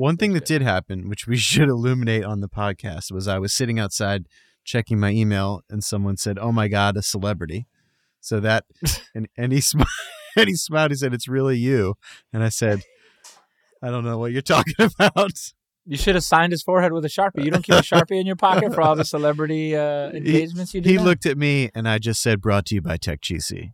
One thing that did happen, which we should illuminate on the podcast, was I was sitting outside checking my email, and someone said, "Oh my God, a celebrity." So that, and and he smiled, and he smiled. He said, "It's really you," and I said, "I don't know what you're talking about." You should have signed his forehead with a sharpie. You don't keep a sharpie in your pocket for all the celebrity uh, engagements you do. He now? looked at me, and I just said, "Brought to you by Tech GC."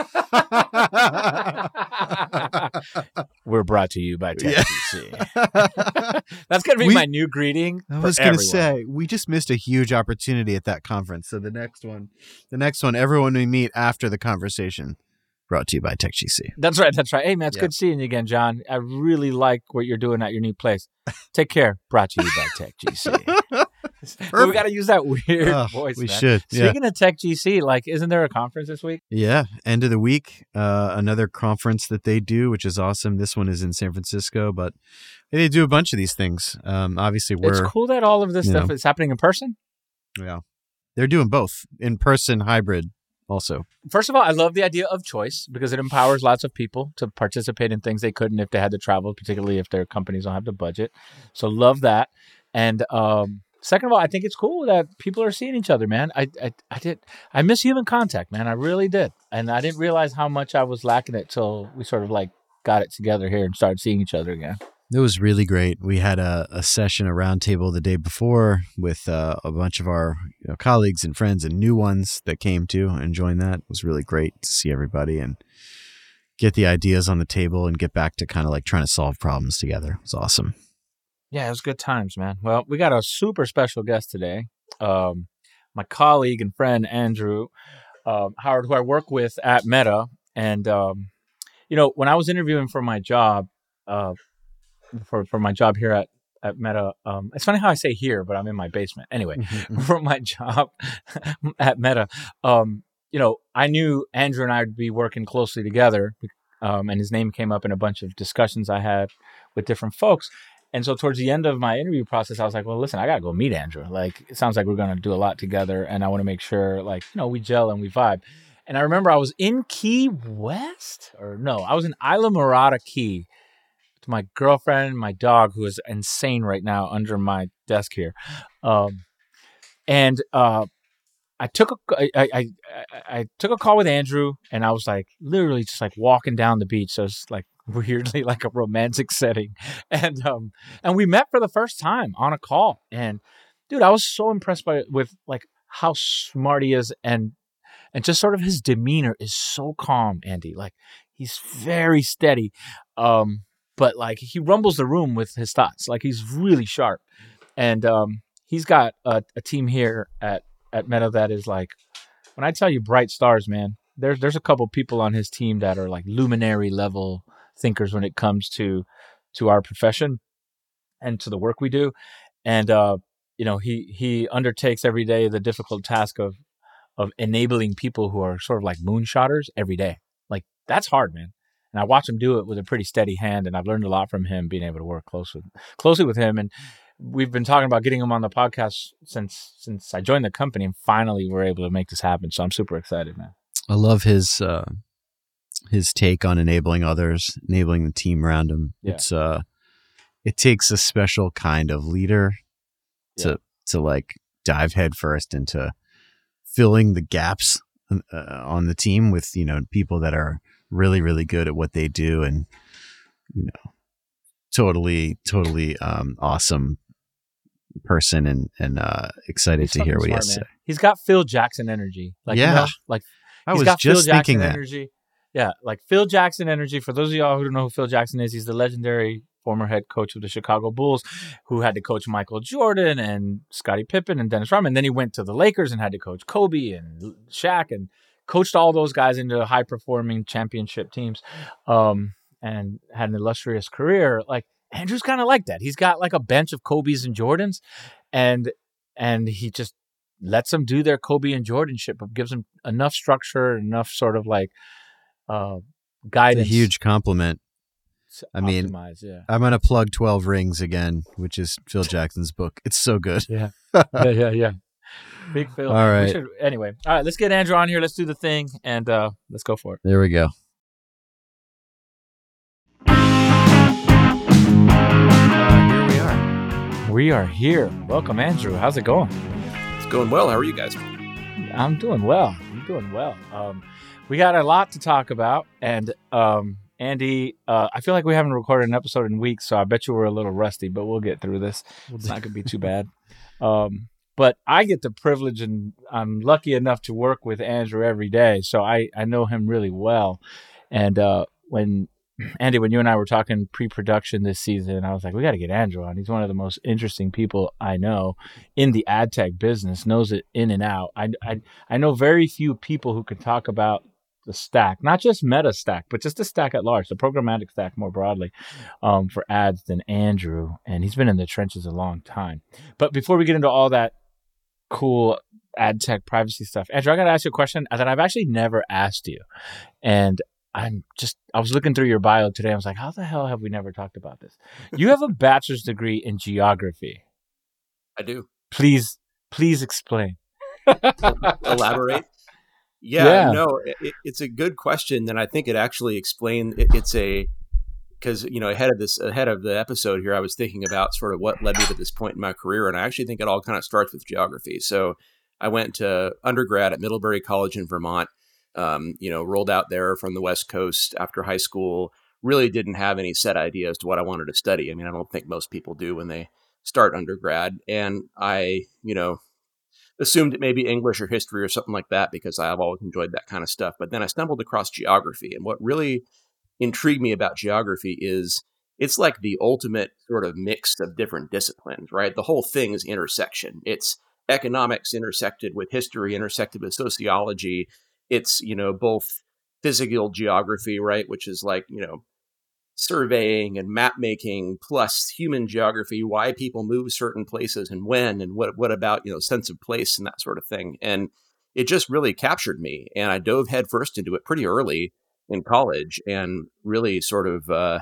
We're brought to you by Tech Yeah. That's gonna be We- my new greeting. I was going to say we just missed a huge opportunity at that conference. So the next one, the next one, everyone we meet after the conversation, brought to you by TechGC. That's right. That's right. Hey, man, it's Yeah. good seeing you again, John. I really like what you're doing at your new place. Take care. Brought to you by Tech GC. we got to use that weird voice. we man. should. Yeah. Speaking of Tech GC, like, isn't there a conference this week? Yeah. End of the week, uh, another conference that they do, which is awesome. This one is in San Francisco, but they do a bunch of these things. Um, obviously, we're it's cool that all of this stuff know. is happening in person. yeah, they're doing both in person, hybrid, also. First of all, I love the idea of choice because it empowers lots of people to participate in things they couldn't if they had to travel, particularly if their companies don't have the budget. So love that. And um, second of all, I think it's cool that people are seeing each other, man. I, I I did I miss human contact, man. I really did, and I didn't realize how much I was lacking it till we sort of like got it together here and started seeing each other again. It was really great. We had a, a session, a roundtable the day before with uh, a bunch of our you know, colleagues and friends and new ones that came to and joined that. It was really great to see everybody and get the ideas on the table and get back to kind of like trying to solve problems together. It was awesome. Yeah, it was good times, man. Well, we got a super special guest today. Um, my colleague and friend Andrew um, Howard, who I work with at Meta, and um, you know, when I was interviewing for my job, uh, for for my job here at at Meta, um, it's funny how I say here, but I'm in my basement anyway. for my job at Meta, um, you know, I knew Andrew and I would be working closely together, um, and his name came up in a bunch of discussions I had with different folks. And so towards the end of my interview process, I was like, well, listen, I got to go meet Andrew. Like, it sounds like we're to do a lot together. And I want to make sure, like, you know, we gel and we vibe. And I remember I was in Key West, or no, I was in Islamorada Key with my girlfriend, my dog, who is insane right now under my desk here. Um, and uh, I took a I, I, I, I took a call with Andrew, and I was like literally just like walking down the beach. So it's like weirdly like a romantic setting, and um and we met for the first time on a call. And dude, I was so impressed by with like how smart he is, and and just sort of his demeanor is so calm. Andy, like he's very steady, um, but like he rumbles the room with his thoughts. Like he's really sharp, and um, he's got a, a team here at at Meta that is like, when I tell you bright stars, man, there's there's a couple people on his team that are like luminary level thinkers when it comes to to our profession and to the work we do. And uh, you know, he he undertakes every day the difficult task of of enabling people who are sort of like moonshotters every day. Like that's hard, man. And I watch him do it with a pretty steady hand, and I've learned a lot from him being able to work close with, closely with him. And we've been talking about getting him on the podcast since since I joined the company, and finally we're able to make this happen. So I'm super excited, man. I love his uh, his take on enabling others, enabling the team around him. Yeah. It's uh, it takes a special kind of leader to Yeah. to like dive headfirst into filling the gaps uh, on the team with you know people that are really really good at what they do and you know totally totally um, awesome person and and uh, excited He's to hear what he has to say. He's got Phil Jackson energy. Like you Yeah. know, like I was just Phil thinking Jackson that. energy. Yeah, like Phil Jackson energy. For those of y'all who don't know who Phil Jackson is, he's the legendary former head coach of the Chicago Bulls, who had to coach Michael Jordan and Scottie Pippen and Dennis Rodman. Then he went to the Lakers and had to coach Kobe and Shaq and coached all those guys into high performing championship teams, um, and had an illustrious career. Like Andrew's kind of like that. He's got like a bench of Kobe's and Jordans, and and he just lets them do their Kobe and Jordan shit, but gives them enough structure, enough sort of like uh, It's a guidance. huge compliment. I mean, yeah, I'm gonna plug Twelve Rings again, which is Phil Jackson's book. It's so good. yeah, yeah, yeah, yeah. Big Phil. All man. We right. should- anyway, all right. Let's get Andrew on here. Let's do the thing, and uh, let's go for it. There we go. Uh, here we are. We are here. Welcome, Andrew. How's it going? It's going well. How are you guys? I'm doing well. I'm doing well. Um, we got a lot to talk about, and um, Andy, uh, I feel like we haven't recorded an episode in weeks, so I bet you we're a little rusty, but we'll get through this. It's not going to be too bad. Um, but I get the privilege, and I'm lucky enough to work with Andrew every day, so I I know him really well. And uh, when Andy, when you and I were talking pre-production this season, I was like, we got to get Andrew on. He's one of the most interesting people I know in the ad tech business, knows it in and out. I, I, I know very few people who can talk about the stack, not just meta stack, but just the stack at large, the programmatic stack more broadly um, for ads than Andrew. And he's been in the trenches a long time. But before we get into all that cool ad tech privacy stuff, Andrew, I got to ask you a question that I've actually never asked you. And I'm just, I was looking through your bio today. I was like, how the hell have we never talked about this? You have a bachelor's degree in geography. I do. Please, please explain. Elaborate. Yeah, yeah. no, it, it's a good question, and I think it actually explains. It, it's a because you know ahead of this ahead of the episode here, I was thinking about sort of what led me to this point in my career, and I actually think it all kind of starts with geography. So I went to undergrad at Middlebury College in Vermont. Um, you know, rolled out there from the West Coast after high school. Really didn't have any set idea as to what I wanted to study. I mean, I don't think most people do when they start undergrad. And I, you know, assumed it may be English or history or something like that because I've always enjoyed that kind of stuff. But then I stumbled across geography. And what really intrigued me about geography is it's like the ultimate sort of mix of different disciplines, right? The whole thing is intersection. It's economics intersected with history, intersected with sociology. It's, you know, both physical geography, right? Which is like, you know, surveying and map making plus human geography why people move certain places and when and what what about you know sense of place and that sort of thing. And it just really captured me and i dove headfirst into it pretty early in college and really sort of uh,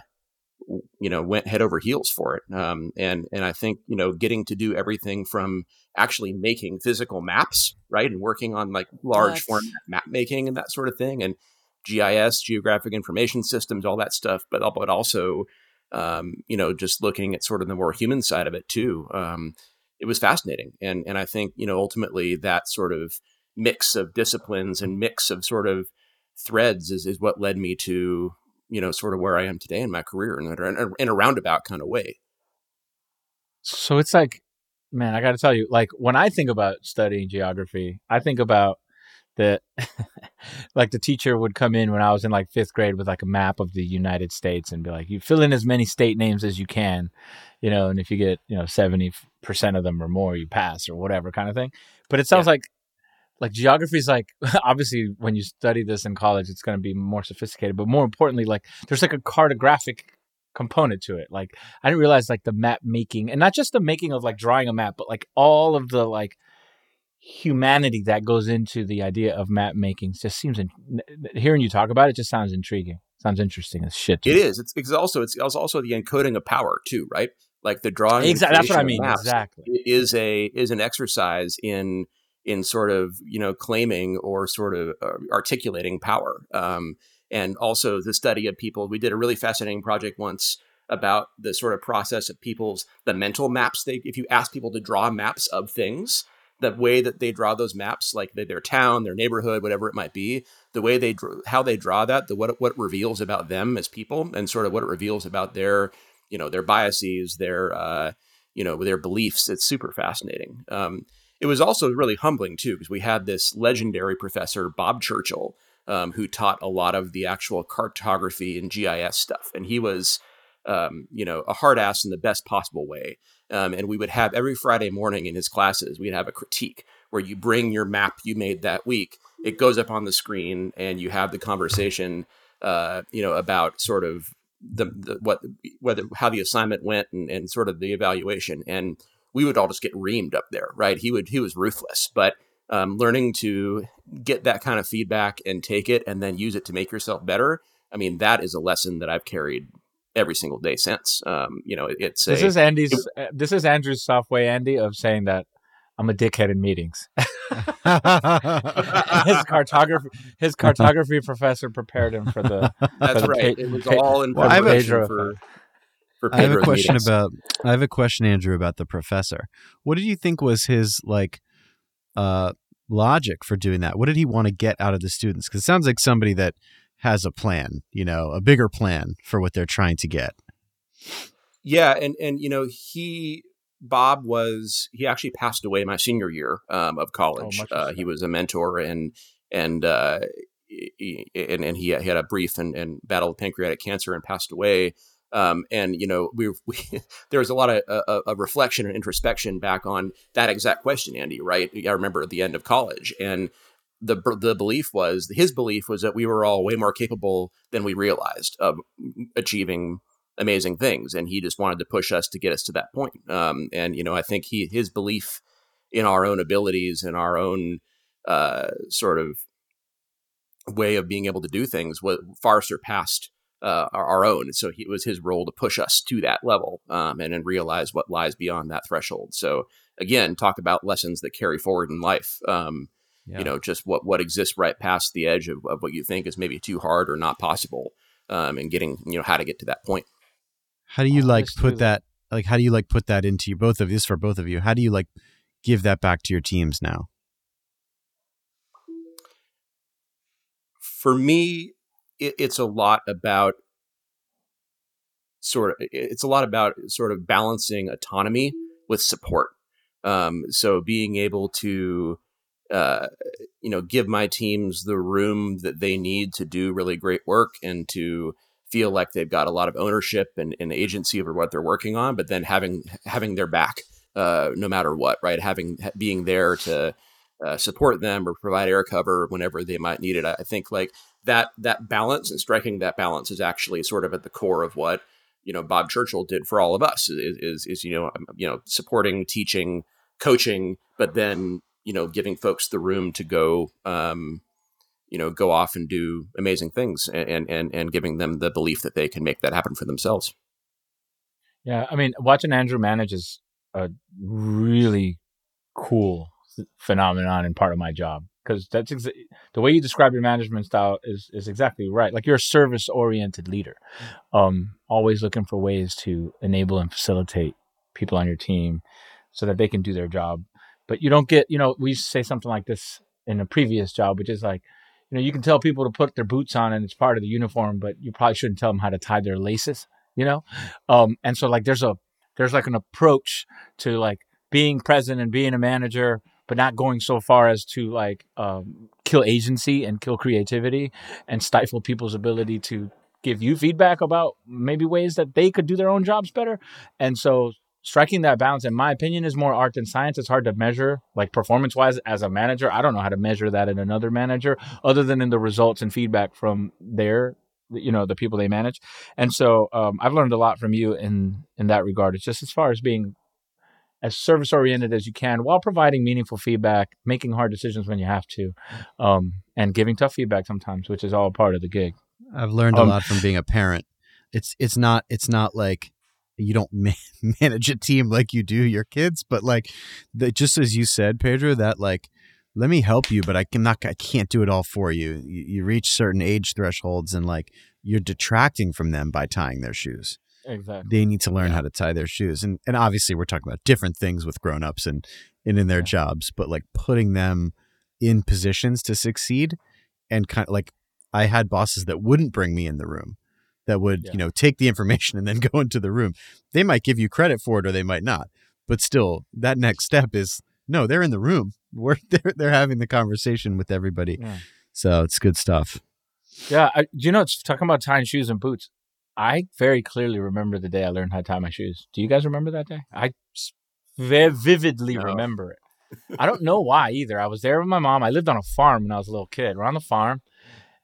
you know went head over heels for it. Um, and and i think you know getting to do everything from actually making physical maps right and working on like large format map making and that sort of thing and GIS, geographic information systems, all that stuff, but but also, um, you know, just looking at sort of the more human side of it too. Um, it was fascinating, and and I think you know ultimately that sort of mix of disciplines and mix of sort of threads is is what led me to you know sort of where I am today in my career in a, in a roundabout kind of way. So it's like, man, I got to tell you, like when I think about studying geography, I think about that like the teacher would come in when I was in like fifth grade with like a map of the United States and be like, you fill in as many state names as you can, you know, and if you get, you know, 70% of them or more, you pass or whatever kind of thing. But it sounds yeah. like, like geography is like, obviously when you study this in college, it's going to be more sophisticated, but more importantly, like there's like a cartographic component to it. Like I didn't realize like the map making and not just the making of like drawing a map, but like all of the like, humanity that goes into the idea of map making just seems in, hearing you talk about it just sounds intriguing sounds interesting as shit it is. It's, it's, also it's also the encoding of power too right? Like the drawing exactly that's what i mean exactly. is a is an exercise in in sort of you know claiming or sort of uh, articulating power. Um, and also the study of people we did a really fascinating project once about the sort of process of people's the mental maps they if you ask people to draw maps of things the way that they draw those maps, like their town, their neighborhood, whatever it might be, the way they how they draw that, the what what reveals about them as people, and sort of what it reveals about their you know their biases, their uh, you know their beliefs. It's super fascinating. Um, it was also really humbling too because we had this legendary professor Bob Churchill um, who taught a lot of the actual cartography and GIS stuff, and he was um, you know a hard ass in the best possible way. Um, and we would have every Friday morning in his classes, we'd have a critique where you bring your map you made that week. It goes up on the screen, and you have the conversation, uh, you know, about sort of the, the what whether how the assignment went and, and sort of the evaluation. And we would all just get reamed up there, right? He would he was ruthless, but um, learning to get that kind of feedback and take it and then use it to make yourself better. I mean, that is a lesson that I've carried every single day since. Um, you know, it's this a, is Andy's. It, uh, this is Andrew's soft way, Andy, of saying that I'm a dickhead in meetings. his cartography, his cartography professor prepared him for the. That's for right. it was all in preparation for. for I have a question meetings. about I have a question, Andrew, about the professor. What did you think was his like uh logic for doing that? What did he want to get out of the students? Because it sounds like somebody that has a plan, you know, a bigger plan for what they're trying to get. Yeah, and and you know he Bob was he actually passed away my senior year um, of college. Oh, uh, he was a mentor and and uh, he, and and he, he had a brief and, and battle with pancreatic cancer and passed away. Um, and you know we, we there was a lot of uh, a reflection and introspection back on that exact question, Andy. Right? I remember at the end of college and. The, the belief was his belief was that we were all way more capable than we realized of achieving amazing things, and he just wanted to push us to get us to that point. Um, and you know, I think he his belief in our own abilities and our own uh, sort of way of being able to do things was far surpassed uh, our, our, own. So he, it was his role to push us to that level um, and then realize what lies beyond that threshold. So again, talk about lessons that carry forward in life. Um, yeah. You know, just what what exists right past the edge of, of, what you think is maybe too hard or not possible, um, and getting you know how to get to that point. How do you like put that like how do you like put that into you both of this for both of you? How do you like give that back to your teams now? For me, it, it's a lot about sort of it's a lot about sort of balancing autonomy with support. Um, so being able to uh, you know give my teams the room that they need to do really great work and to feel like they've got a lot of ownership and, and agency over what they're working on, but then having having their back uh, no matter what, right? Having being there to uh, support them or provide air cover whenever they might need it. I think like that that balance and striking that balance is actually sort of at the core of what you know Bob Churchill did for all of us is is, is you know um, you know supporting, teaching, coaching, but then you know giving folks the room to go um, you know go off and do amazing things and and and giving them the belief that they can make that happen for themselves. Yeah i mean watching andrew manage is a really cool phenomenon and part of my job because that's exa- the way you describe your management style is is exactly right like you're a service oriented leader um always looking for ways to enable and facilitate people on your team so that they can do their job but you don't get you know we say something like this in a previous job which is like you know, you can tell people to put their boots on and it's part of the uniform, but you probably shouldn't tell them how to tie their laces, you know? Um, and so like there's a, there's like an approach to like being present and being a manager, but not going so far as to like um, kill agency and kill creativity and stifle people's ability to give you feedback about maybe ways that they could do their own jobs better. And so striking that balance, in my opinion, is more art than science. It's hard to measure, like performance wise, as a manager. I don't know how to measure that in another manager, other than in the results and feedback from their, you know, the people they manage. And so um, I've learned a lot from you in in that regard. It's just as far as being as service oriented as you can while providing meaningful feedback, making hard decisions when you have to, um, and giving tough feedback sometimes, which is all part of the gig. I've learned um, a lot from being a parent. It's it's not it's not like you don't ma- manage a team like you do your kids, but like the, just as you said, Pedro, that like let me help you, but I can not I can't do it all for you. you. You reach certain age thresholds and like you're detracting from them by tying their shoes. Exactly. They need to learn yeah. how to tie their shoes. And and obviously we're talking about different things with grown-ups and, and in their yeah. jobs, but like putting them in positions to succeed and kind of like I had bosses that wouldn't bring me in the room that would yeah. you know take the information and then go into the room. They might give you credit for it or they might not but still that next step is no they're in the room. We're they're, they're having the conversation with everybody. Yeah. so it's good stuff. Yeah I, you know it's talking about tying shoes and boots i very clearly remember the day i learned how to tie my shoes. Do you guys remember that day? I very vividly no. remember it. I don't know why either. I was there with my mom. I lived on a farm when i was a little kid. We're on the farm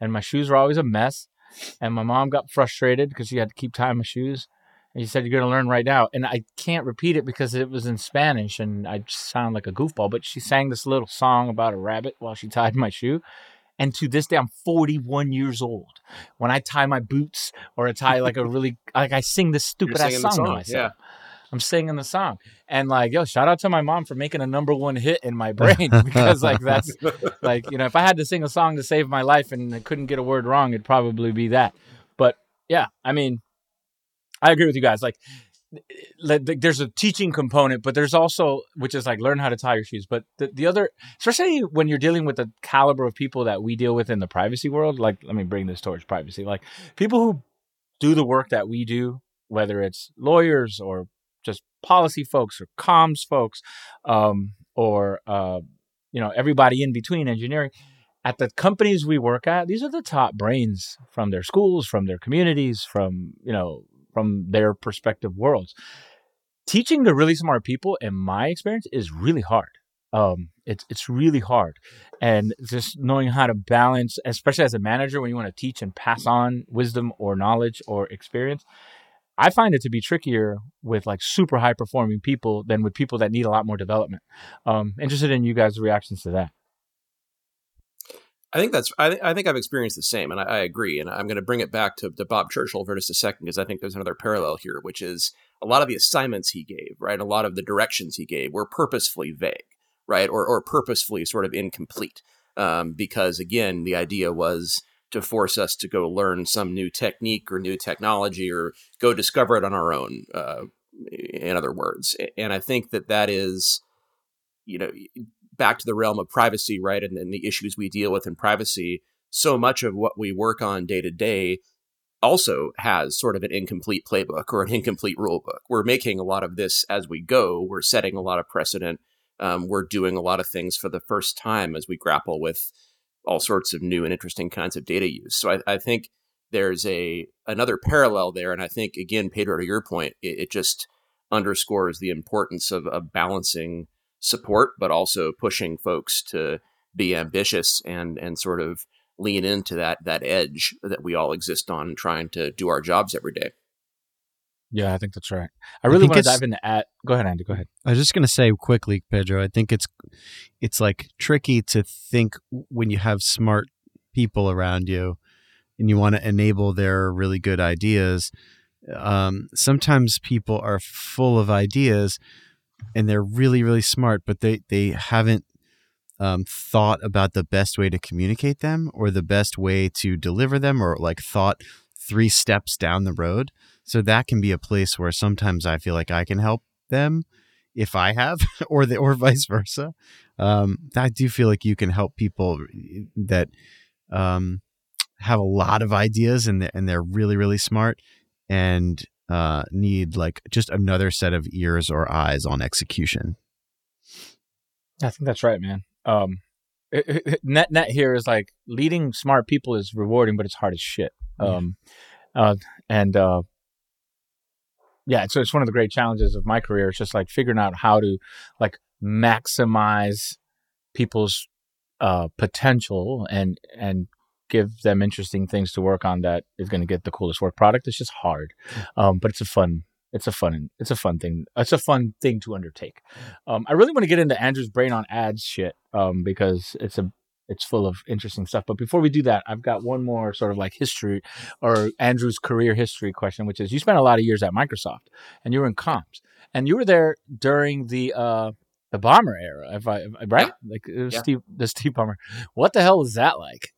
and my shoes were always a mess and my mom got frustrated because she had to keep tying my shoes. And she said, You're going to learn right now. And I can't repeat it because it was in Spanish and I just sound like a goofball. But she sang this little song about a rabbit while she tied my shoe. And to this day, I'm 41 years old. When I tie my boots or I tie like a really, like I sing this stupid ass song, song to myself. Yeah. I'm singing the song. And like, yo, shout out to my mom for making a number one hit in my brain because like that's like, you know, if I had to sing a song to save my life and I couldn't get a word wrong, it'd probably be that. But yeah, I mean, I agree with you guys. Like, eh, there's a teaching component, but there's also which is like learn how to tie your shoes. But the, the other, especially when you're dealing with the caliber of people that we deal with in the privacy world, like let me bring this towards privacy, like people who do the work that we do, whether it's lawyers or policy folks or comms folks, um, or uh, you know everybody in between engineering. At the companies we work at, these are the top brains from their schools, from their communities, from you know from their perspective worlds. Teaching to really smart people, in my experience, is really hard. Um, it's it's really hard, and just knowing how to balance, especially as a manager, when you want to teach and pass on wisdom or knowledge or experience, I find it to be trickier with like super high performing people than with people that need a lot more development. Um, interested in you guys' reactions to that. I think that's. I, th- I think I've experienced the same, and I, I agree. And I'm going to bring it back to, to Bob Churchill for just a second because I think there's another parallel here, which is a lot of the assignments he gave, right? A lot of the directions he gave were purposefully vague, right, or or purposefully sort of incomplete, um, because again, the idea was to force us to go learn some new technique or new technology or go discover it on our own. Uh, in other words, and I think that that is, you know, back to the realm of privacy, right, and, and the issues we deal with in privacy, so much of what we work on day to day also has sort of an incomplete playbook or an incomplete rule book. We're making a lot of this as we go. We're setting a lot of precedent. Um, we're doing a lot of things for the first time as we grapple with all sorts of new and interesting kinds of data use. So I, I think there's a another parallel there, and I think again, Pedro, to your point, it, it just underscores the importance of, of balancing support, but also pushing folks to be ambitious and and sort of lean into that that edge that we all exist on, trying to do our jobs every day. Yeah, I think that's right. I really I want to dive into at. Go ahead, Andy. Go ahead. I was just going to say quickly, Pedro. I think it's it's like tricky to think when you have smart people around you, and you want to enable their really good ideas. Um, sometimes people are full of ideas, and they're really really smart but they they haven't um, thought about the best way to communicate them or the best way to deliver them or like thought three steps down the road so that can be a place where sometimes i feel like i can help them if i have or the or vice versa um, i do feel like you can help people that um, have a lot of ideas and they're, and they're really really smart and uh, need like just another set of ears or eyes on execution. I think that's right, man. Um, it, it, net net here is like leading smart people is rewarding, but it's hard as shit. Um, yeah. uh, and uh, yeah, so it's one of the great challenges of my career. It's just like figuring out how to like maximize people's uh, potential and and give them interesting things to work on that is going to get the coolest work product. It's just hard, um, but it's a fun. It's a fun. It's a fun thing. It's a fun thing to undertake. Um, I really want to get into Andrew's brain on ads shit um, because it's a it's full of interesting stuff. But before we do that, I've got one more sort of like history or Andrew's career history question, which is you spent a lot of years at Microsoft and you were in comms and you were there during the uh, the Ballmer era, if I right, yeah. like yeah. Steve, the Steve Ballmer. What the hell was that like?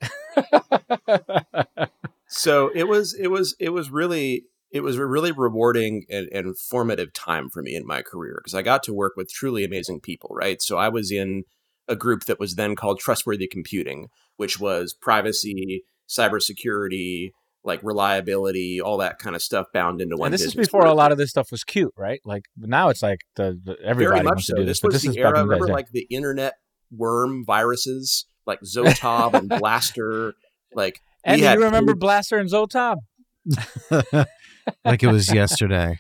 so it was, it was, it was really, it was a really rewarding and, and formative time for me in my career because I got to work with truly amazing people. Right, so I was in a group that was then called Trustworthy Computing, which was privacy, cybersecurity, like reliability, all that kind of stuff bound into one. And this is before a lot of this stuff was cute, right? Like now it's like the, the everybody wants so. to do this. This was this the era. Remember, like the internet worm viruses, like Zotob and Blaster. Like, and do you remember Blaster and Zotob? like it was yesterday.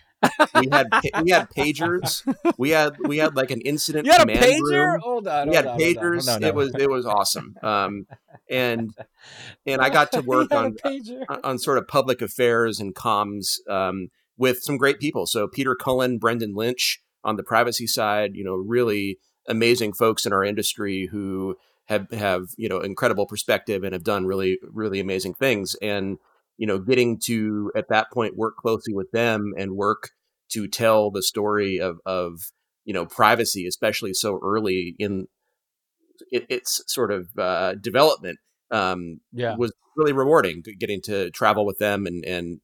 We had we had pagers. We had we had like an incident. You had a pager. Room. Hold on. We had on, pagers. No. It was it was awesome. Um, and and I got to work on on sort of public affairs and comms um, with some great people. So Peter Cullen, Brendan Lynch on the privacy side. You know, really amazing folks in our industry who have have you know incredible perspective and have done really really amazing things and you know, getting to at that point work closely with them and work to tell the story of of you know privacy, especially so early in it, its sort of uh, development, um, yeah. was really rewarding. Getting to travel with them and and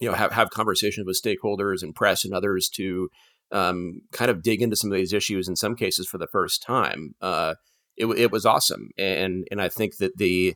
you know have have conversations with stakeholders and press and others to um, kind of dig into some of these issues in some cases for the first time. Uh, it, it was awesome, and and I think that the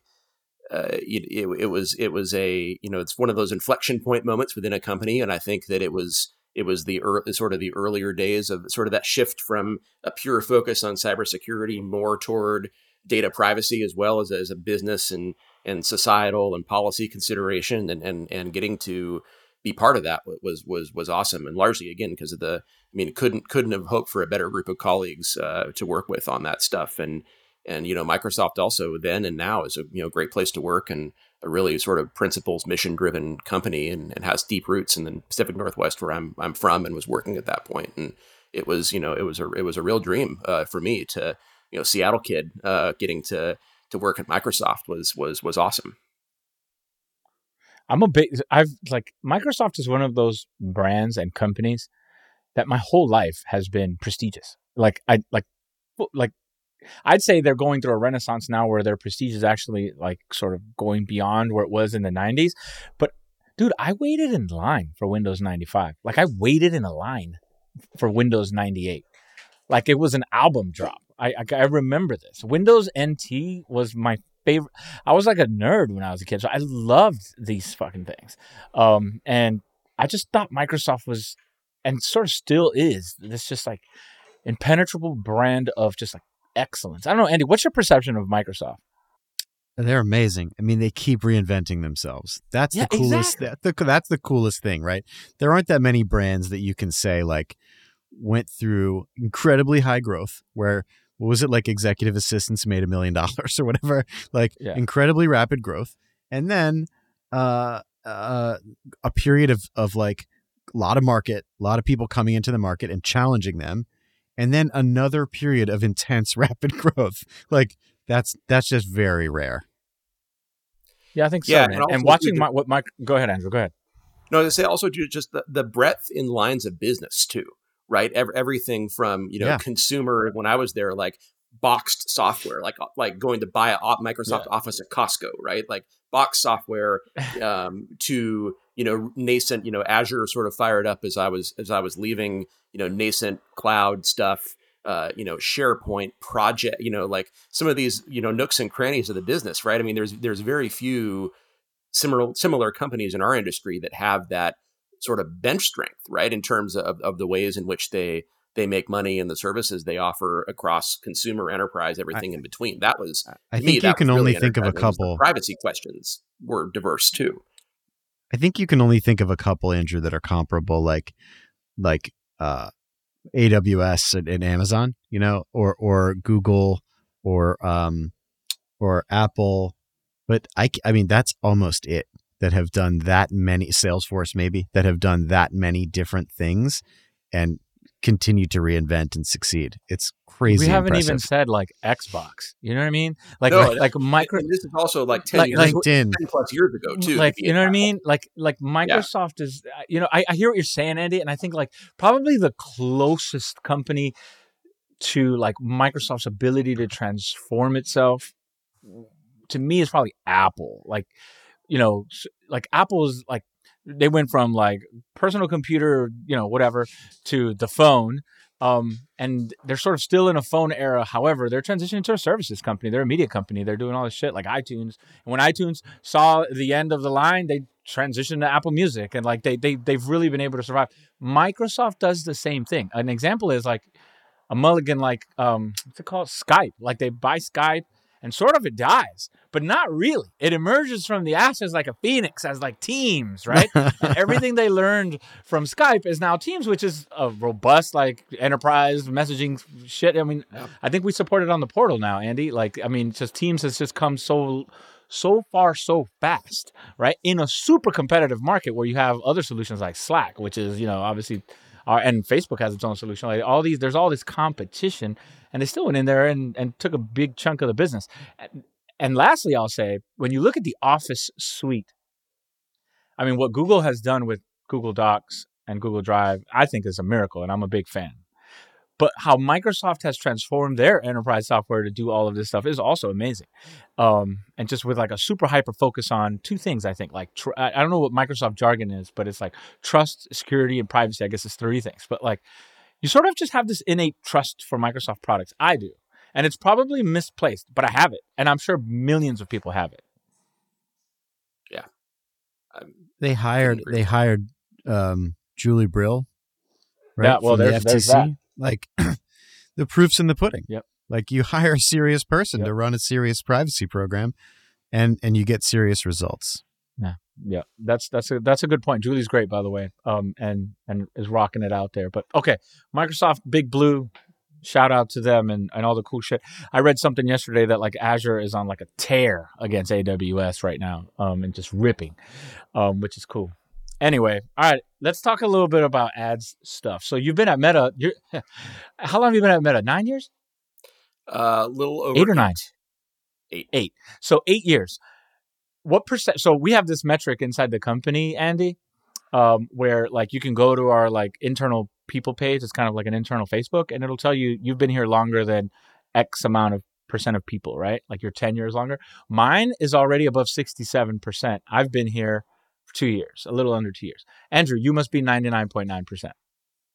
uh, it, it, it, was it was a you know it's one of those inflection point moments within a company, and I think that it was it was the er, sort of the earlier days of sort of that shift from a pure focus on cybersecurity more toward data privacy as well as as a business and and societal and policy consideration and and and getting to be part of that was was was awesome. And largely again because of the I mean couldn't couldn't have hoped for a better group of colleagues uh, to work with on that stuff. And and you know Microsoft also then and now is a you know great place to work and a really sort of principles mission driven company and, and has deep roots in the Pacific Northwest where I'm I'm from and was working at that point and it was you know it was a it was a real dream uh, for me to you know Seattle kid uh, getting to to work at Microsoft was was was awesome. I'm a big I've like Microsoft is one of those brands and companies that my whole life has been prestigious. Like I like like I'd say they're going through a renaissance now where their prestige is actually like sort of going beyond where it was in the 90s. But dude, I waited in line for Windows 95. Like I waited in a line for Windows 98. Like it was an album drop. I, I, I remember this. Windows NT was my favorite. I was like a nerd when I was a kid, so I loved these fucking things. Um, and I just thought Microsoft was, and sort of still is, this just like impenetrable brand of just like excellence. I don't know, Andy. What's your perception of Microsoft? They're amazing. I mean, they keep reinventing themselves. That's yeah, the coolest. Exactly. That, the, that's the coolest thing, right? There aren't that many brands that you can say like went through incredibly high growth, where what was it like executive assistants made a million dollars or whatever like yeah. incredibly rapid growth and then uh, uh, a period of of like a lot of market a lot of people coming into the market and challenging them and then another period of intense rapid growth like that's that's just very rare yeah i think so yeah, and, and watching my what Mike, go ahead andrew go ahead no, I say also just the, the breadth in lines of business too right? Every, everything from you know yeah. consumer when I was there, like boxed software, like like going to buy a Microsoft yeah. Office at Costco, right? Like box software um, to you know nascent, you know Azure sort of fired up as I was as I was leaving, you know nascent cloud stuff. Uh, you know, SharePoint project, you know, like some of these, you know, nooks and crannies of the business, right? I mean, there's there's very few similar similar companies in our industry that have that sort of bench strength, right? In terms of, of the ways in which they they make money and the services they offer across consumer enterprise, everything I, in between. That was I think me, you can only think of a couple privacy questions were diverse too. I think you can only think of a couple, Andrew, that are comparable, like like uh, AWS and, and Amazon, you know, or or Google or um or Apple. But I, I mean, that's almost it that have done that many Salesforce maybe that have done that many different things and continue to reinvent and succeed. It's crazy. We haven't impressive. even said like Xbox. You know what I mean? Like no, like, like micro. this is also like ten like, years, like, 10 plus years ago too. Like you know what I mean? Like like Microsoft yeah. is. Uh, you know, I, I hear what you're saying, Andy, and I think like probably the closest company to like Microsoft's ability to transform itself to me is probably Apple. Like you know, like Apple is like they went from like personal computer, you know, whatever, to the phone. Um, and they're sort of still in a phone era. However, they're transitioning to a services company. They're a media company. They're doing all this shit like iTunes. And when iTunes saw the end of the line, they transitioned to Apple Music, and like they they they've really been able to survive. Microsoft does the same thing. An example is like a mulligan, like um, what's it called? Skype. Like they buy Skype and sort of it dies, but not really. It emerges from the ashes like a phoenix as like Teams, right? everything they learned from Skype is now Teams, which is a robust like enterprise messaging shit. I mean, yeah. I think we support it on the portal now, Andy. Like, I mean, just Teams has just come so so far so fast, right? In a super competitive market where you have other solutions like Slack, which is, you know, obviously uh, and Facebook has its own solution. Like all these, there's all this competition, and they still went in there and, and took a big chunk of the business. And, and lastly, I'll say when you look at the Office suite, I mean, what Google has done with Google Docs and Google Drive, I think is a miracle, and I'm a big fan. But how Microsoft has transformed their enterprise software to do all of this stuff is also amazing. Um, and just with like a super hyper focus on two things, I think. Like, tr- I don't know what Microsoft jargon is, but it's like trust, security, and privacy. I guess it's three things. But like, you sort of just have this innate trust for Microsoft products. I do. And it's probably misplaced, but I have it. And I'm sure millions of people have it. Yeah. I'm they hired they hired um, Julie Brill. Right, yeah, well, there's, the FTC. There's that. Like the proof's in the pudding. Yep. Like you hire a serious person yep. to run a serious privacy program, and and you get serious results. Yeah, yeah, that's that's a that's a good point. Julie's great, by the way, um, and and is rocking it out there. But okay, Microsoft Big Blue, shout out to them and and all the cool shit. I read something yesterday that like Azure is on like a tear against AWS right now, um, and just ripping, um, which is cool. Anyway, all right, let's talk a little bit about ads stuff. So you've been at Meta. You're, how long have you been at Meta? Nine years? A uh, little over eight or nine. Eight. Eight. So eight years. What percent? So we have this metric inside the company, Andy, um, where like you can go to our like internal people page. It's kind of like an internal Facebook, and it'll tell you you've been here longer than X amount of percent of people, right? Like you're ten years longer. Mine is already above sixty-seven percent. I've been here two years, a little under two years. Andrew, you must be 99.9%.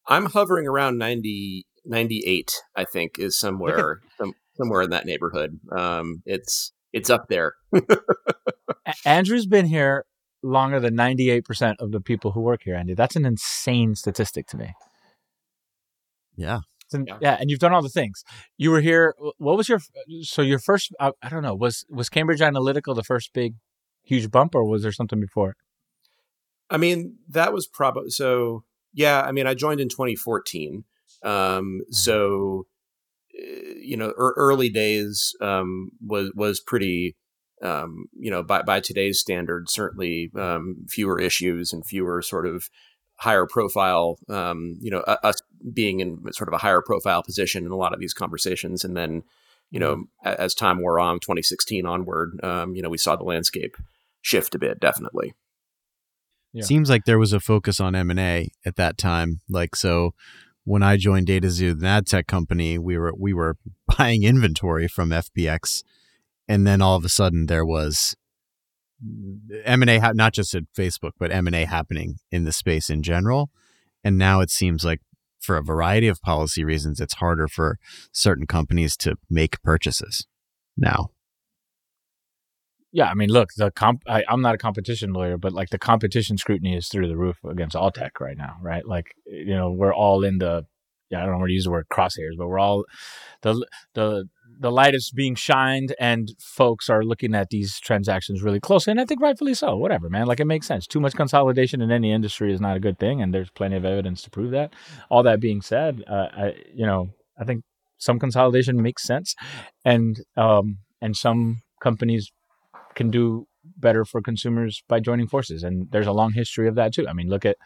I'm hovering around 90, 98, I think, is somewhere some, somewhere in that neighborhood. Um, it's it's up there. Andrew's been here longer than 98% of the people who work here, Andy. That's an insane statistic to me. Yeah. yeah. yeah. and you've done all the things. You were here. What was your so your first? I, I don't know. Was was Cambridge Analytica the first big, huge bump, or was there something before? I mean, that was probably so. Yeah, I mean, I joined in 2014. Um, mm-hmm. so eh, you know, er, early days um, was was pretty. Um, you know, by by today's standards, certainly um, fewer issues and fewer sort of higher profile. Um, you know, us being in sort of a higher profile position in a lot of these conversations, and then you know, mm-hmm. as time wore on, 2016 onward, um, you know, we saw the landscape shift a bit, definitely. Yeah. Seems like there was a focus on M and A at that time. Like so, when I joined DataXu, the ad tech company, we were we were buying inventory from FBX, and then all of a sudden there was M and A, not just at Facebook, but M and A happening in the space in general. And now it seems like, for a variety of policy reasons, it's harder for certain companies to make purchases now. Yeah, I mean, look, the comp. I, am not a competition lawyer, but like the competition scrutiny is through the roof against all tech right now, right? Like, you know, we're all in the. Yeah, I don't want to use the word crosshairs, but we're all the the the light is being shined, and folks are looking at these transactions really closely, and I think rightfully so. Whatever, man. Like it makes sense. Too much consolidation in any industry is not a good thing, and there's plenty of evidence to prove that. All that being said, uh, I you know I think some consolidation makes sense, and um and some companies can do better for consumers by joining forces and there's a long history of that too. I mean look at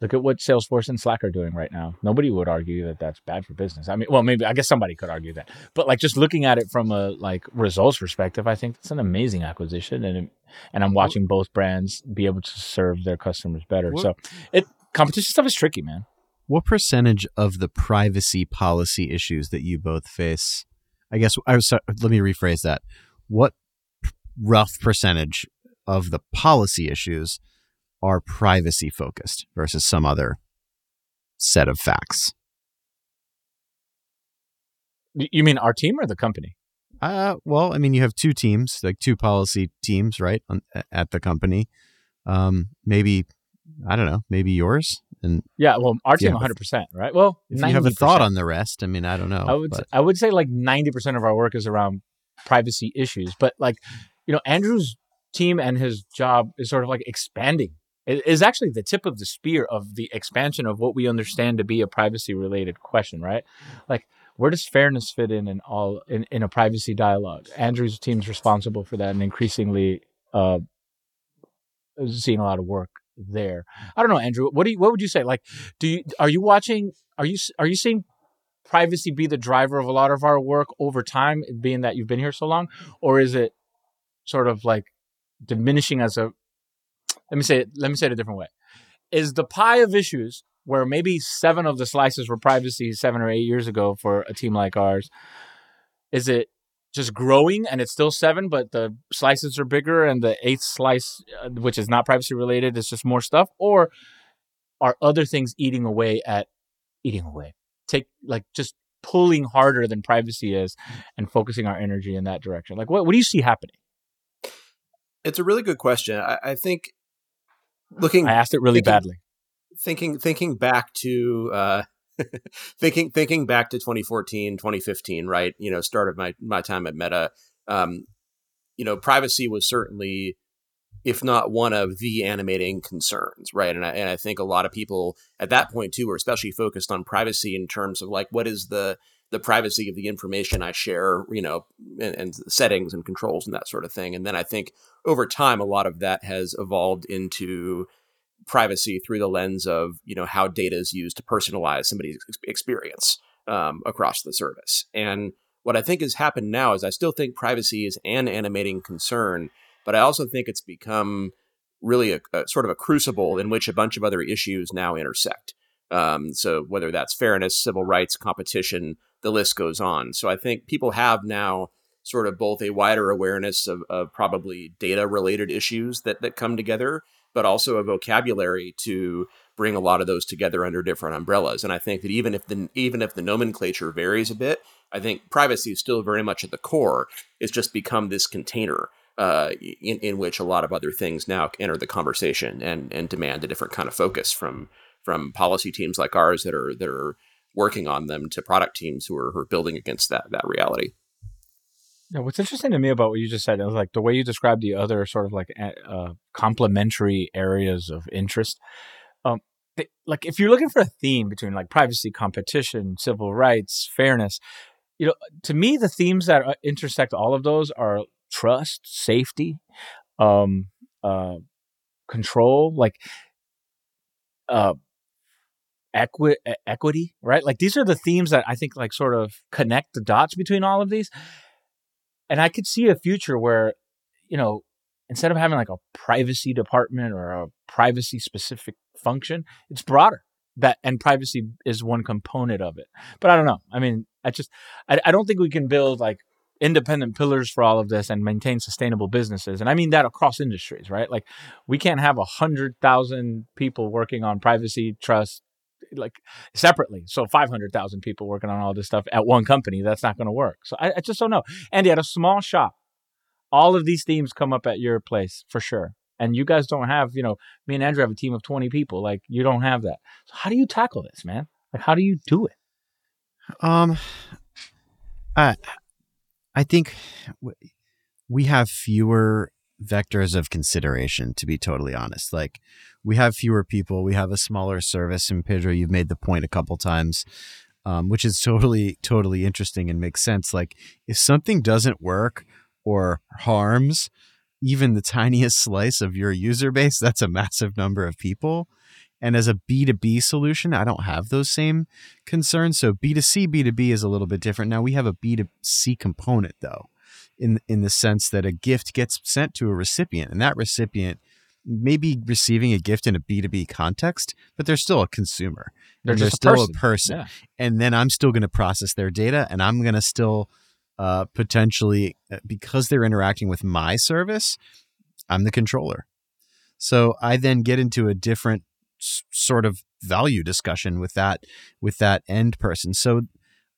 look at what salesforce and slack are doing right now. Nobody would argue that that's bad for business. I mean well maybe i guess somebody could argue that. But like just looking at it from a like results perspective i think it's an amazing acquisition and and i'm watching both brands be able to serve their customers better. So it competition stuff is tricky man. What percentage of the privacy policy issues that you both face i guess i was sorry, let me rephrase that. What rough percentage of the policy issues are privacy focused versus some other set of facts. You mean our team or the company? Uh, well, I mean, you have two teams, like two policy teams, right, on, at the company. Um, maybe I don't know, maybe yours. And yeah, well, our team, one hundred percent, right? Well, if 90%. you have a thought on the rest, I mean, I don't know. I would, but. I would say like ninety percent of our work is around privacy issues, but like you know, Andrew's team and his job is sort of like expanding. It is actually the tip of the spear of the expansion of what we understand to be a privacy related question, right? Like, where does fairness fit in in all in, in a privacy dialogue? Andrew's team is responsible for that and increasingly uh, seeing a lot of work there. I don't know, Andrew. What do you, what would you say? Like, do you are you watching? Are you are you seeing privacy be the driver of a lot of our work over time, being that you've been here so long, or is it sort of like diminishing as a let me say it, let me say it a different way is the pie of issues where maybe seven of the slices were privacy seven or eight years ago for a team like ours? Is it just growing and it's still seven, but the slices are bigger and the eighth slice, uh, which is not privacy related, is just more stuff? Or are other things eating away at eating away? Take like just pulling harder than privacy is and focusing our energy in that direction. Like, what, what do you see happening? It's a really good question. I, I think looking, I asked it really thinking, badly. Thinking, thinking back to, uh, thinking thinking back to 2014 2015 right you know start of my my time at meta um you know privacy was certainly if not one of the animating concerns right and I, and I think a lot of people at that point too were especially focused on privacy in terms of like what is the the privacy of the information I share, you know, and, and settings and controls and that sort of thing. And then I think over time, a lot of that has evolved into privacy through the lens of you know how data is used to personalize somebody's experience um, across the service. And what I think has happened now is I still think privacy is an animating concern, but I also think it's become really a, a sort of a crucible in which a bunch of other issues now intersect. Um, so whether that's fairness, civil rights, competition, the list goes on. So I think people have now sort of both a wider awareness of, of probably data related issues that, that come together but also a vocabulary to bring a lot of those together under different umbrellas. And I think that even if the even if the nomenclature varies a bit, I think privacy is still very much at the core. It's just become this container uh, in in which a lot of other things now enter the conversation and and demand a different kind of focus from from policy teams like ours that are that are working on them to product teams who are, who are building against that that reality. Yeah, what's interesting to me about what you just said is like the way you described the other sort of like uh, complementary areas of interest. Um, they, like if you're looking for a theme between like privacy, competition, civil rights, fairness, you know, to me the themes that uh, intersect all of those are trust, safety, um, uh, control, like uh, equi- equity, right? Like these are the themes that I think like sort of connect the dots between all of these and I could see a future where, you know, instead of having like a privacy department or a privacy specific function, it's broader. That and privacy is one component of it. But I don't know. I mean, I just I, I don't think we can build like independent pillars for all of this and maintain sustainable businesses. And I mean that across industries, right? Like we can't have a hundred thousand people working on privacy, trust, like separately. So 500,000 people working on all this stuff at one company. That's not going to work. So I, I, just don't know. Andy, at a small shop, all of these themes come up at your place for sure. And you guys don't have, you know, me and Andrew have a team of 20 people. Like you don't have that. So how do you tackle this, man? Like how do you do it? Um, I, I think we have fewer vectors of consideration, to be totally honest. Like, we have fewer people, we have a smaller service. And Pedro, you've made the point a couple times, um, which is totally, totally interesting and makes sense. Like, if something doesn't work or harms even the tiniest slice of your user base, that's a massive number of people. And as a B2B solution, I don't have those same concerns. So B2C, B2B is a little bit different. Now we have a B2C component though in in the sense that a gift gets sent to a recipient and that recipient may be receiving a gift in a B2B context, but they're still a consumer. They're, they're still a person. A person. Yeah. And then I'm still going to process their data and I'm going to still uh, potentially, uh, because they're interacting with my service, I'm the controller. So I then get into a different s- sort of value discussion with that with that end person. So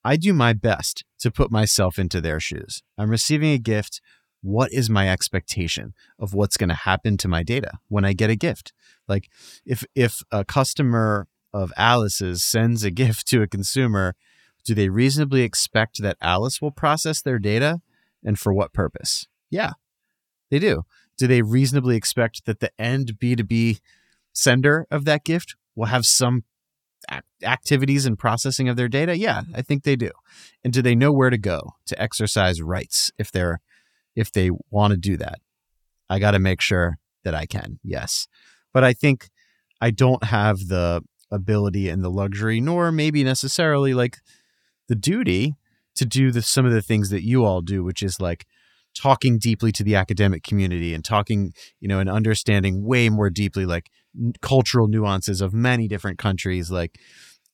I do my best to put myself into their shoes. I'm receiving a gift. What is my expectation of what's going to happen to my data when I get a gift? Like if if a customer of Alice's sends a gift to a consumer, do they reasonably expect that Alice will process their data and for what purpose? Yeah. They do. Do they reasonably expect that the end B2B sender of that gift will have some activities and processing of their data? Yeah, I think they do. And do they know where to go to exercise rights if they're if they want to do that? I got to make sure that I can. Yes. But I think I don't have the ability and the luxury nor maybe necessarily like the duty to do the, some of the things that you all do which is like talking deeply to the academic community and talking, you know, and understanding way more deeply like cultural nuances of many different countries. Like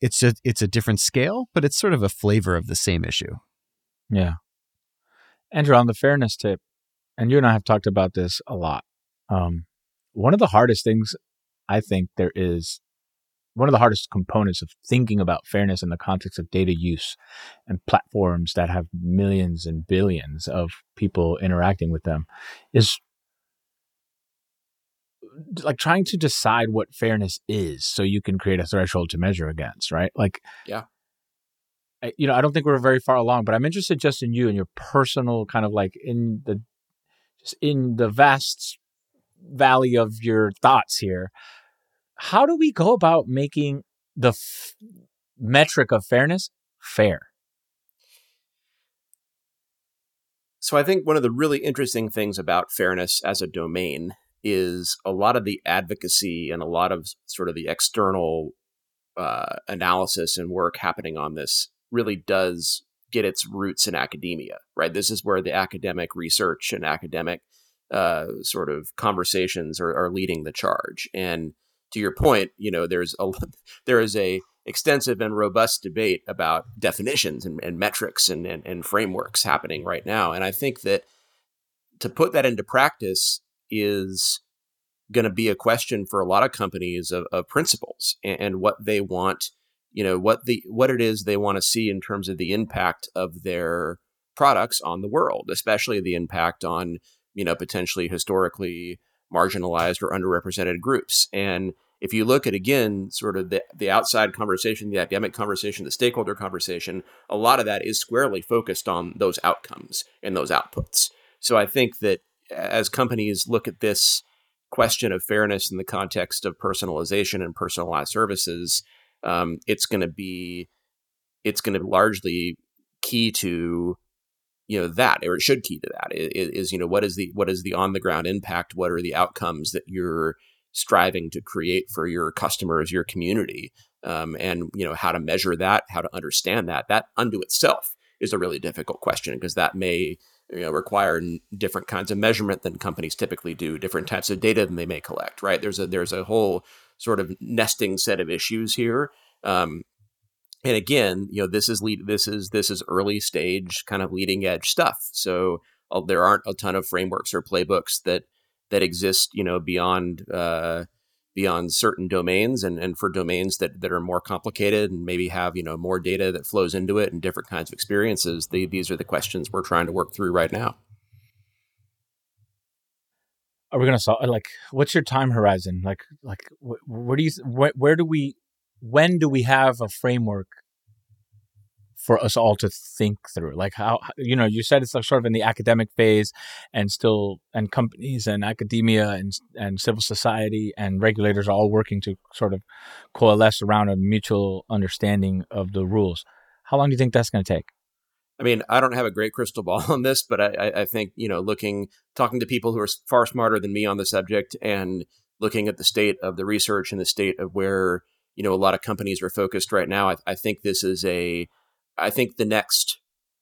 it's a it's a different scale, but it's sort of a flavor of the same issue. Yeah. Andrew, on the fairness tip, and you and I have talked about this a lot. Um, one of the hardest things I think there is one of the hardest components of thinking about fairness in the context of data use and platforms that have millions and billions of people interacting with them is like trying to decide what fairness is so you can create a threshold to measure against, right? Like, yeah. I, you know, I don't think we're very far along, but I'm interested just in you and your personal kind of like in the just in the vast valley of your thoughts here how do we go about making the f- metric of fairness fair? So I think one of the really interesting things about fairness as a domain is a lot of the advocacy and a lot of sort of the external uh, analysis and work happening on this really does get its roots in academia, right? This is where the academic research and academic uh, sort of conversations are, are leading the charge. And to your point, you know, there's a there is a extensive and robust debate about definitions and, and metrics and, and, and frameworks happening right now. And I think that to put that into practice is going to be a question for a lot of companies of, of principles and, and, what they want, you know, what the what it is they want to see in terms of the impact of their products on the world, especially the impact on, you know, potentially historically marginalized or underrepresented groups. And if you look at again sort of the, the outside conversation, the academic conversation, the stakeholder conversation, a lot of that is squarely focused on those outcomes and those outputs. So I think that as companies look at this question of fairness in the context of personalization and personalized services, um, it's going to be it's going to largely key to you know that or it should key to that is, you know what is the what is the on the ground impact? What are the outcomes that you're striving to create for your customers your community? Um, and you know how to measure that how to understand that that unto itself is a really difficult question because that may you know, require different kinds of measurement than companies typically do different types of data than they may collect right there's a there's a whole sort of nesting set of issues here um, and again, you know, this is lead, this is this is early stage kind of leading edge stuff. So uh, there aren't a ton of frameworks or playbooks that that exist, you know, beyond uh, beyond certain domains, and and for domains that that are more complicated and maybe have you know more data that flows into it and different kinds of experiences. The, these are the questions we're trying to work through right now. Are we going to solve? Uh, like, what's your time horizon? Like, like wh- where do you wh- where do we when do we have a framework for us all to think through like how you know you said it's like sort of in the academic phase and still and companies and academia and and civil society and regulators are all working to sort of coalesce around a mutual understanding of the rules how long do you think that's going to take I mean, I don't have a great crystal ball on this, but I, I think you know, looking, talking to people who are far smarter than me on the subject, and looking at the state of the research and the state of where you know a lot of companies are focused right now. I, I think this is a I think the next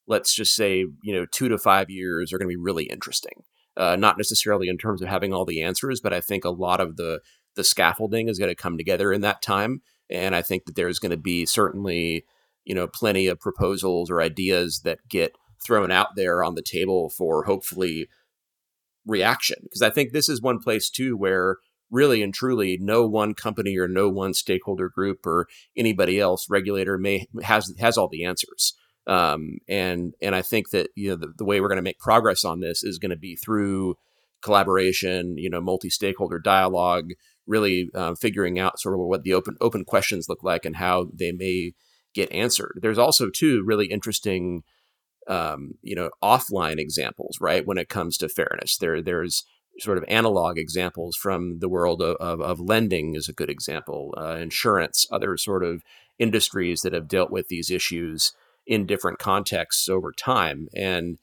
let's just say you know two to five years are going to be really interesting. Uh, not necessarily in terms of having all the answers, but I think a lot of the the scaffolding is going to come together in that time, and I think that there's going to be certainly you know plenty of proposals or ideas that get thrown out there on the table for hopefully reaction because I think this is one place too where really and truly no one company or no one stakeholder group or anybody else regulator may has has all the answers. Um, and and I think that you know the, the way we're going to make progress on this is going to be through collaboration you know multi-stakeholder dialogue really uh, figuring out sort of what the open open questions look like and how they may get answered. There's also two really interesting um, you know offline examples right when it comes to fairness. There there's sort of analog examples from the world of, of, of lending is a good example, uh, insurance, other sort of industries that have dealt with these issues in different contexts over time. And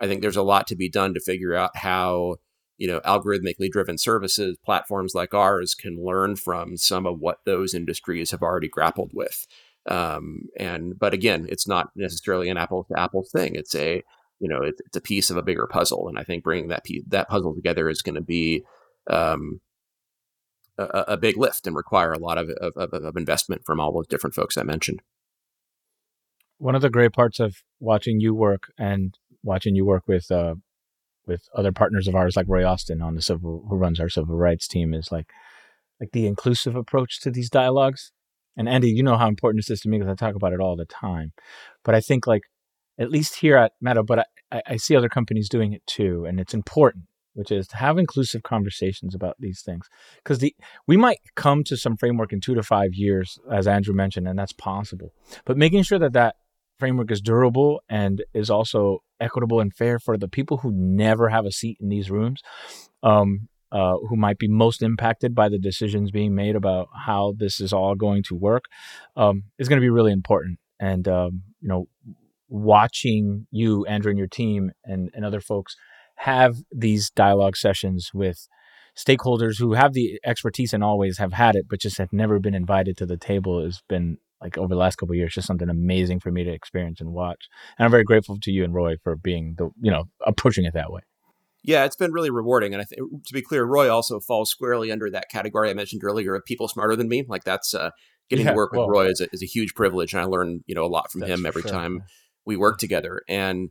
I think there's a lot to be done to figure out how you know algorithmically driven services platforms like ours can learn from some of what those industries have already grappled with um, and but again it's not necessarily an apples to apples thing it's a you know it, it's a piece of a bigger puzzle, and I think bringing that piece, that puzzle together is going to be um, a, a, big lift and require a lot of, of, of investment from all those different folks I mentioned. One of the great parts of watching you work and watching you work with uh, with other partners of ours like Roy Austin on the civil who runs our civil rights team is like like the inclusive approach to these dialogues. And Andy, you know how important this is to me because I talk about it all the time. But I think like at least here at Meta, but I, I see other companies doing it too, and it's important which is to have inclusive conversations about these things. Because the we might come to some framework in two to five years as andrew mentioned and that's possible. But making sure that that framework is durable and is also equitable and fair for the people who never have a seat in these rooms um, uh, who might be most impacted by the decisions being made about how this is all going to work um, is going to be really important. And um, you know watching you andrew and your team and, and other folks have these dialogue sessions with stakeholders who have the expertise and always have had it, but just have never been invited to the table has been like over the last couple years, just something amazing for me to experience and watch. And I'm very grateful to you and Roy for being the, you know, approaching it that way. Yeah, it's been really rewarding. And I think, to be clear, Roy also falls squarely under that category I mentioned earlier of people smarter than me. Like that's uh, getting yeah, to work well, with Roy is a, is a huge privilege. And I learn, you know, a lot from him every sure. time we work together. And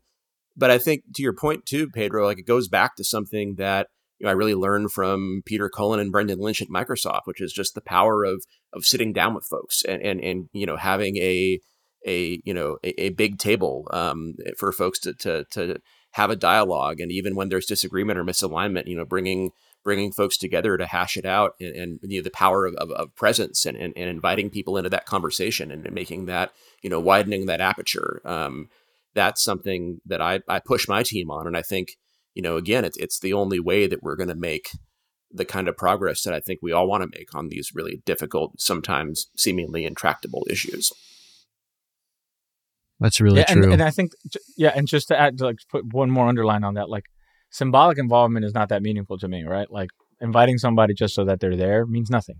but I think to your point too, Pedro, like it goes back to something that you know I really learned from Peter Cullen and Brendan Lynch at Microsoft, which is just the power of of sitting down with folks and and and you know having a a you know a, a big table um, for folks to to to have a dialogue, and even when there's disagreement or misalignment, you know, bringing bringing folks together to hash it out and, and you know the power of, of, of presence and, and, and inviting people into that conversation and making that you know widening that aperture um, that's something that I, I push my team on. And I think, you know, again, it's, it's the only way that we're going to make the kind of progress that I think we all want to make on these really difficult, sometimes seemingly intractable issues. That's really yeah, true. And, and, I think, yeah, and just to add, to like put one more underline on that, like symbolic involvement is not that meaningful to me, right? Like inviting somebody just so that they're there means nothing.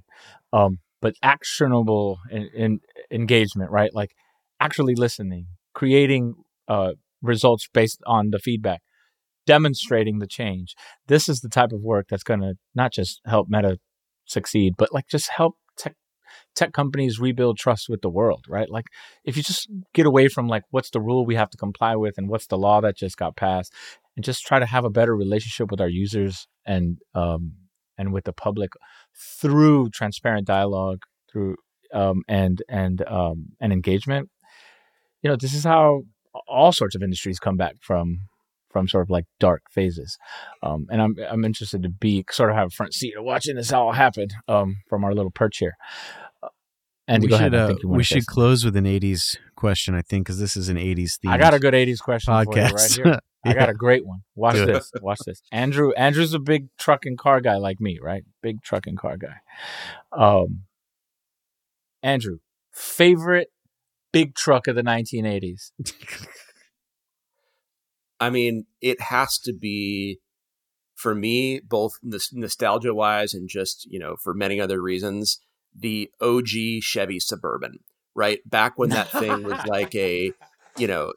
Um, but actionable in, in engagement, right? Like actually listening, creating uh, results based on the feedback, demonstrating the change. This is the type of work that's going to not just help Meta succeed, but like just help tech tech companies rebuild trust with the world, right? Like if you just get away from like what's the rule we have to comply with and what's the law that just got passed, and just try to have a better relationship with our users and um, and with the public through transparent dialogue, through um, and and um, and engagement. You know, this is how all sorts of industries come back from from sort of like dark phases. Um, and I'm I'm interested to be sort of have a front seat watching this all happen um, from our little perch here. Uh, and we should uh, we should close with an '80s question, I think, because this is an '80s theme. I got a good '80s question podcast. right here. yeah. I got a great one. Watch good. this. Watch this. Andrew Andrew's a big truck and car guy like me, right? Big truck and car guy. Um, Andrew, favorite big truck of the 1980s? I mean, it has to be for me, both nostalgia wise and just, you know, for many other reasons, the OG Chevy Suburban, right? Back when that thing was like a, you know,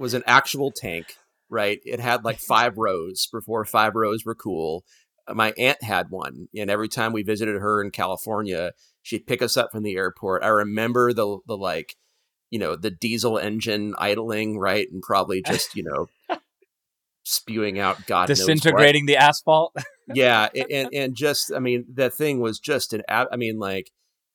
was an actual tank, right? It had like five rows before five rows were cool. Uh, my aunt had one, and every time we visited her in California, she'd pick us up from the airport. I remember the the like, you know, the diesel engine idling, right, and probably just you know spewing out God disintegrating the asphalt. yeah, and and just I mean that thing was just an I mean like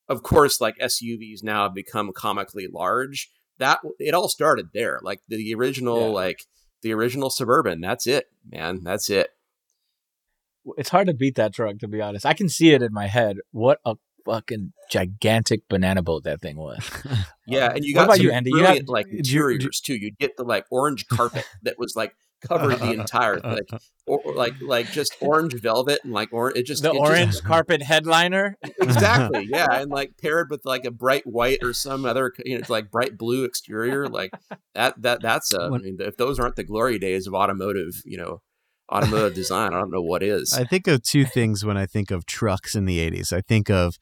of course like SUVs now have become comically large. That it all started there. Like the original yeah. like the original suburban. That's it, man. That's it. It's hard to beat that truck, to be honest. I can see it in my head. What a fucking gigantic banana boat that thing was. yeah, and you got what about you, Andy? You had like interiors too. You'd get the like orange carpet that was like covered the entire like or, or, like like just orange velvet and like or it just the it orange just, carpet headliner exactly yeah and like paired with like a bright white or some other you know like bright blue exterior like that that that's a, I mean if those aren't the glory days of automotive you know automotive design. I don't know what is. I think of two things when I think of trucks in the 80s. I think of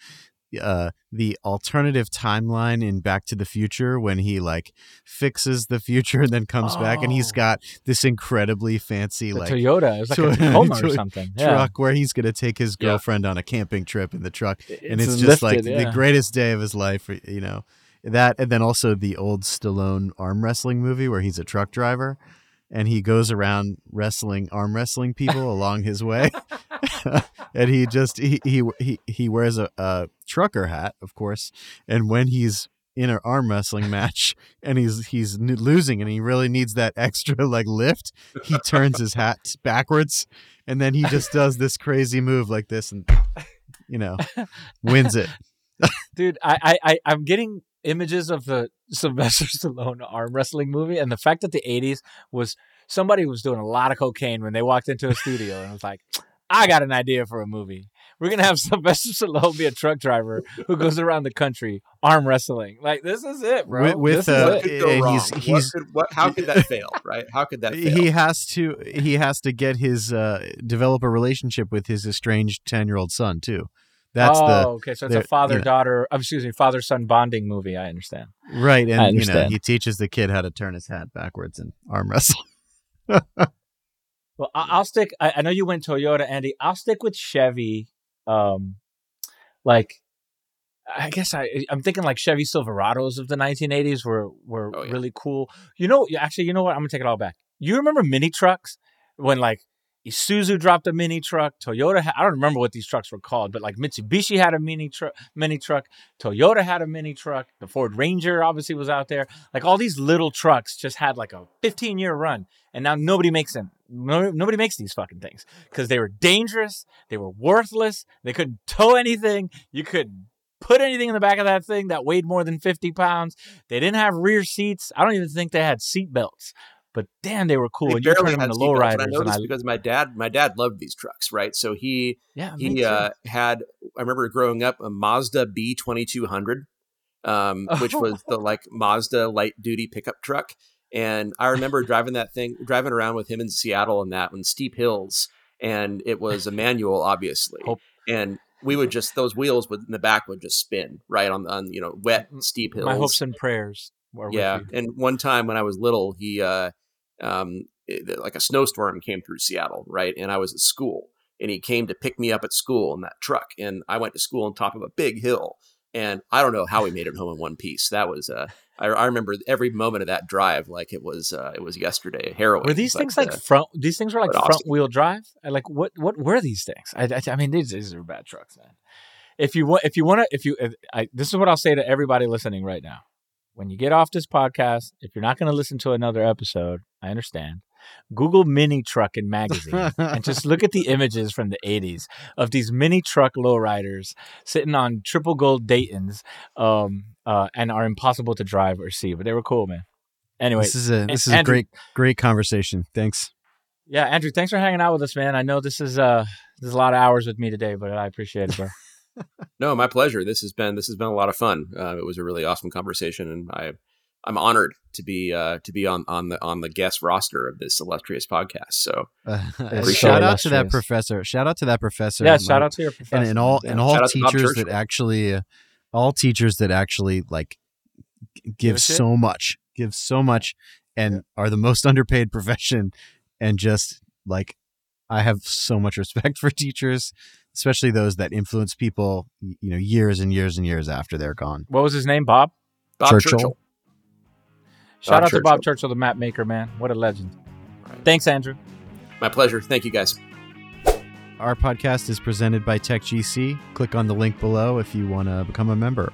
uh, the alternative timeline in Back to the Future when he like fixes the future and then comes oh. back and he's got this incredibly fancy the like Toyota, it's like to- a Tacoma or something, yeah. truck where he's gonna take his girlfriend yeah. on a camping trip in the truck, it's and it's just lifted, like yeah. the greatest day of his life. You know that, and then also the old Stallone arm wrestling movie where he's a truck driver and he goes around wrestling arm wrestling people along his way. And he just he he he, wears a, a trucker hat of course. And when he's in an arm wrestling match and he's he's losing and he really needs that extra like lift he turns his hat backwards. And then he just does this crazy move like this and you know wins it. Dude i i i'm getting images of the Sylvester Stallone arm wrestling movie, and the fact that the '80s was somebody was doing a lot of cocaine when they walked into a studio and was like, "I got an idea for a movie. We're gonna have Sylvester Stallone be a truck driver who goes around the country arm wrestling. Like this is it, bro. With, with uh, he's, he's what could, what, how could that fail, right? How could that? Fail? He has to he has to get his uh, develop a relationship with his estranged ten year old son too. That's oh, the okay. So it's a father daughter, you know, excuse me, father son bonding movie. I understand. Right, and understand. you know he teaches the kid how to turn his hat backwards and arm wrestle. well, I'll stick. I, know you went Toyota, Andy. I'll stick with Chevy. Um, like, I guess I I'm thinking like Chevy Silverados of the 1980s were were oh, yeah. really cool. You know, actually, you know what? I'm gonna take it all back. You remember mini trucks when like Isuzu dropped a mini truck. Toyota, I don't remember what these trucks were called, but like Mitsubishi had a mini truck. Mini truck. Toyota had a mini truck. The Ford Ranger obviously was out there. Like all these little trucks just had like a 15 year run, and now nobody makes them. No, nobody makes these fucking things because they were dangerous. They were worthless. They couldn't tow anything. You couldn't put anything in the back of that thing that weighed more than 50 pounds. They didn't have rear seats. I don't even think they had seat belts but damn, they were cool. They and you turned them into lowriders. I noticed I, because my dad, my dad loved these trucks, right? So he, yeah, he uh, had. I remember growing up a Mazda B twenty two hundred, um, which was the like Mazda light duty pickup truck, and I remember driving that thing, driving around with him in Seattle and that on steep hills, and it was a manual, obviously, Hope. and we would just those wheels would in the back would just spin right on on you know wet steep hills. My hopes and prayers. yeah, and one time when I was little, he uh, um, it, like a snowstorm came through Seattle, right? And I was at school, and he came to pick me up at school in that truck, and I went to school on top of a big hill, and I don't know how we made it home in one piece. That was uh, I, I remember every moment of that drive like it was uh, it was yesterday. Harrowing. Were these but, things like uh, front? These things were like front awesome. wheel drive. Like what? What were these things? I, I, I mean, these, these are bad trucks, man. If you want, if you want to, if you, if I, this is what I'll say to everybody listening right now when you get off this podcast, if you're not going to listen to another episode, I understand. Google Mini Truckin' magazine and just look at the images from the 80s of these mini truck lowriders sitting on triple gold Daytons um, uh, and are impossible to drive or see, but they were cool, man. Anyway, this is a this is Andrew, a great great conversation. Thanks. Yeah, Andrew, thanks for hanging out with us, man. I know this is uh this is a lot of hours with me today, but I appreciate it, bro no, my pleasure. This has been this has been a lot of fun. Uh, it was a really awesome conversation, and I I'm honored to be uh, to be on on the on the guest roster of this illustrious podcast. So, uh, shout out to that professor. Shout out to that professor. Yeah, shout out to your professor, and, and all yeah. and all teachers that actually, uh, all teachers that actually like give so much, give so much, and yeah. are the most underpaid profession, and just like I have so much respect for teachers especially those that influence people, you know, years and years and years after they're gone. What was his name? Bob. Bob Churchill. Churchill. Shout Bob out Churchill. to Bob Churchill, the map maker, man. What a legend. Right. Thanks, Andrew. My pleasure. Thank you, guys. Our podcast is presented by TechGC. Click on the link below if you want to become a member.